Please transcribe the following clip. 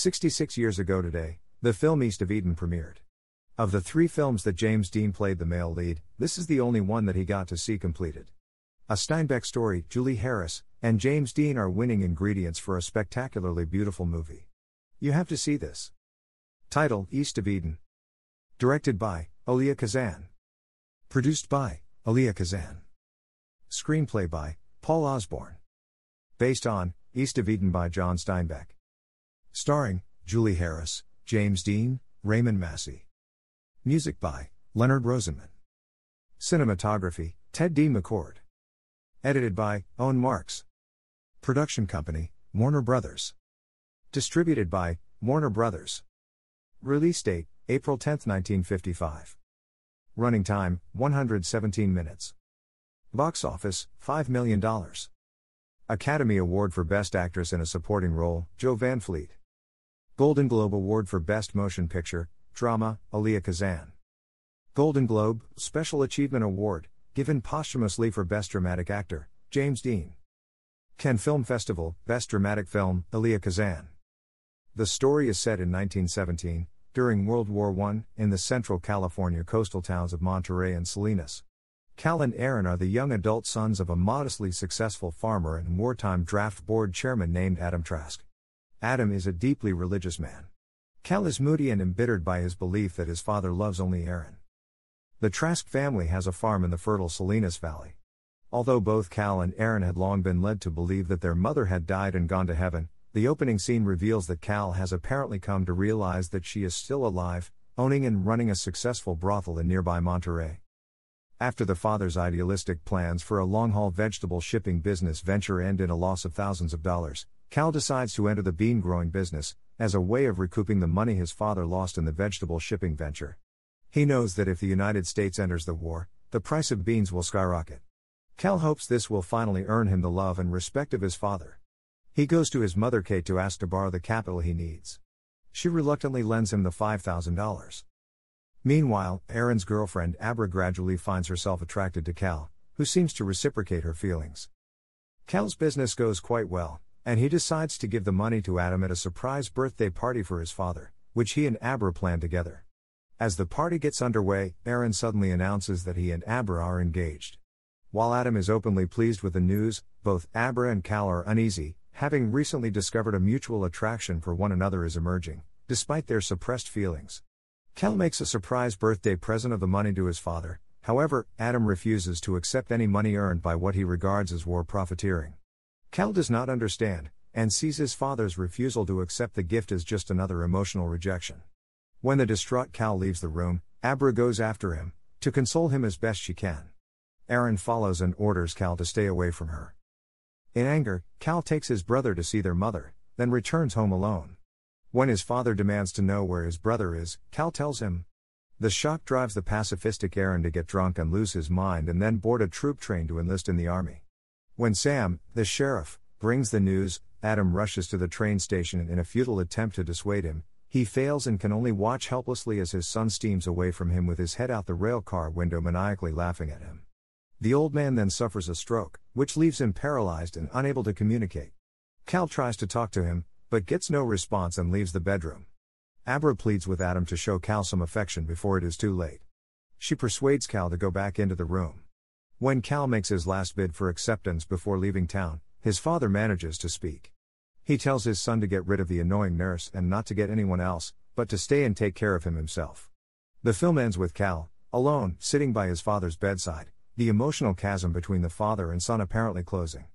66 years ago today, the film East of Eden premiered. Of the three films that James Dean played the male lead, this is the only one that he got to see completed. A Steinbeck story, Julie Harris, and James Dean are winning ingredients for a spectacularly beautiful movie. You have to see this. Title East of Eden. Directed by Elia Kazan. Produced by Elia Kazan. Screenplay by Paul Osborn. Based on East of Eden by John Steinbeck. Starring Julie Harris, James Dean, Raymond Massey. Music by Leonard Rosenman. Cinematography Ted D. McCord. Edited by Owen Marks. Production Company Warner Brothers. Distributed by Warner Brothers. Release date April 10, 1955. Running time 117 minutes. Box office $5 million. Academy Award for Best Actress in a Supporting Role, Jo Van Fleet. Golden Globe Award for Best Motion Picture, Drama, Elia Kazan. Golden Globe, Special Achievement Award, given posthumously for Best Dramatic Actor, James Dean. Cannes Film Festival, Best Dramatic Film, Elia Kazan. The story is set in 1917, during World War I, in the central California coastal towns of Monterey and Salinas. Cal and Aaron are the young adult sons of a modestly successful farmer and wartime draft board chairman named Adam Trask. Adam is a deeply religious man. Cal is moody and embittered by his belief that his father loves only Aaron. The Trask family has a farm in the fertile Salinas Valley. Although both Cal and Aaron had long been led to believe that their mother had died and gone to heaven, the opening scene reveals that Cal has apparently come to realize that she is still alive, owning and running a successful brothel in nearby Monterey. After the father's idealistic plans for a long haul vegetable shipping business venture end in a loss of thousands of dollars, Cal decides to enter the bean growing business, as a way of recouping the money his father lost in the vegetable shipping venture. He knows that if the United States enters the war, the price of beans will skyrocket. Cal hopes this will finally earn him the love and respect of his father. He goes to his mother Kate to ask to borrow the capital he needs. She reluctantly lends him the $5,000. Meanwhile, Aaron's girlfriend Abra gradually finds herself attracted to Cal, who seems to reciprocate her feelings. Cal's business goes quite well, and he decides to give the money to Adam at a surprise birthday party for his father, which he and Abra plan together. As the party gets underway, Aaron suddenly announces that he and Abra are engaged. While Adam is openly pleased with the news, both Abra and Cal are uneasy, having recently discovered a mutual attraction for one another is emerging, despite their suppressed feelings. Cal makes a surprise birthday present of the money to his father, however, Adam refuses to accept any money earned by what he regards as war profiteering. Cal does not understand, and sees his father's refusal to accept the gift as just another emotional rejection. When the distraught Cal leaves the room, Abra goes after him, to console him as best she can. Aaron follows and orders Cal to stay away from her. In anger, Cal takes his brother to see their mother, then returns home alone. When his father demands to know where his brother is, Cal tells him. The shock drives the pacifistic Aaron to get drunk and lose his mind and then board a troop train to enlist in the army. When Sam, the sheriff, brings the news, Adam rushes to the train station in a futile attempt to dissuade him. He fails and can only watch helplessly as his son steams away from him with his head out the rail car window maniacally laughing at him. The old man then suffers a stroke, which leaves him paralyzed and unable to communicate. Cal tries to talk to him, but gets no response and leaves the bedroom. Abra pleads with Adam to show Cal some affection before it is too late. She persuades Cal to go back into the room. When Cal makes his last bid for acceptance before leaving town, his father manages to speak. He tells his son to get rid of the annoying nurse and not to get anyone else, but to stay and take care of him himself. The film ends with Cal, alone, sitting by his father's bedside, the emotional chasm between the father and son apparently closing.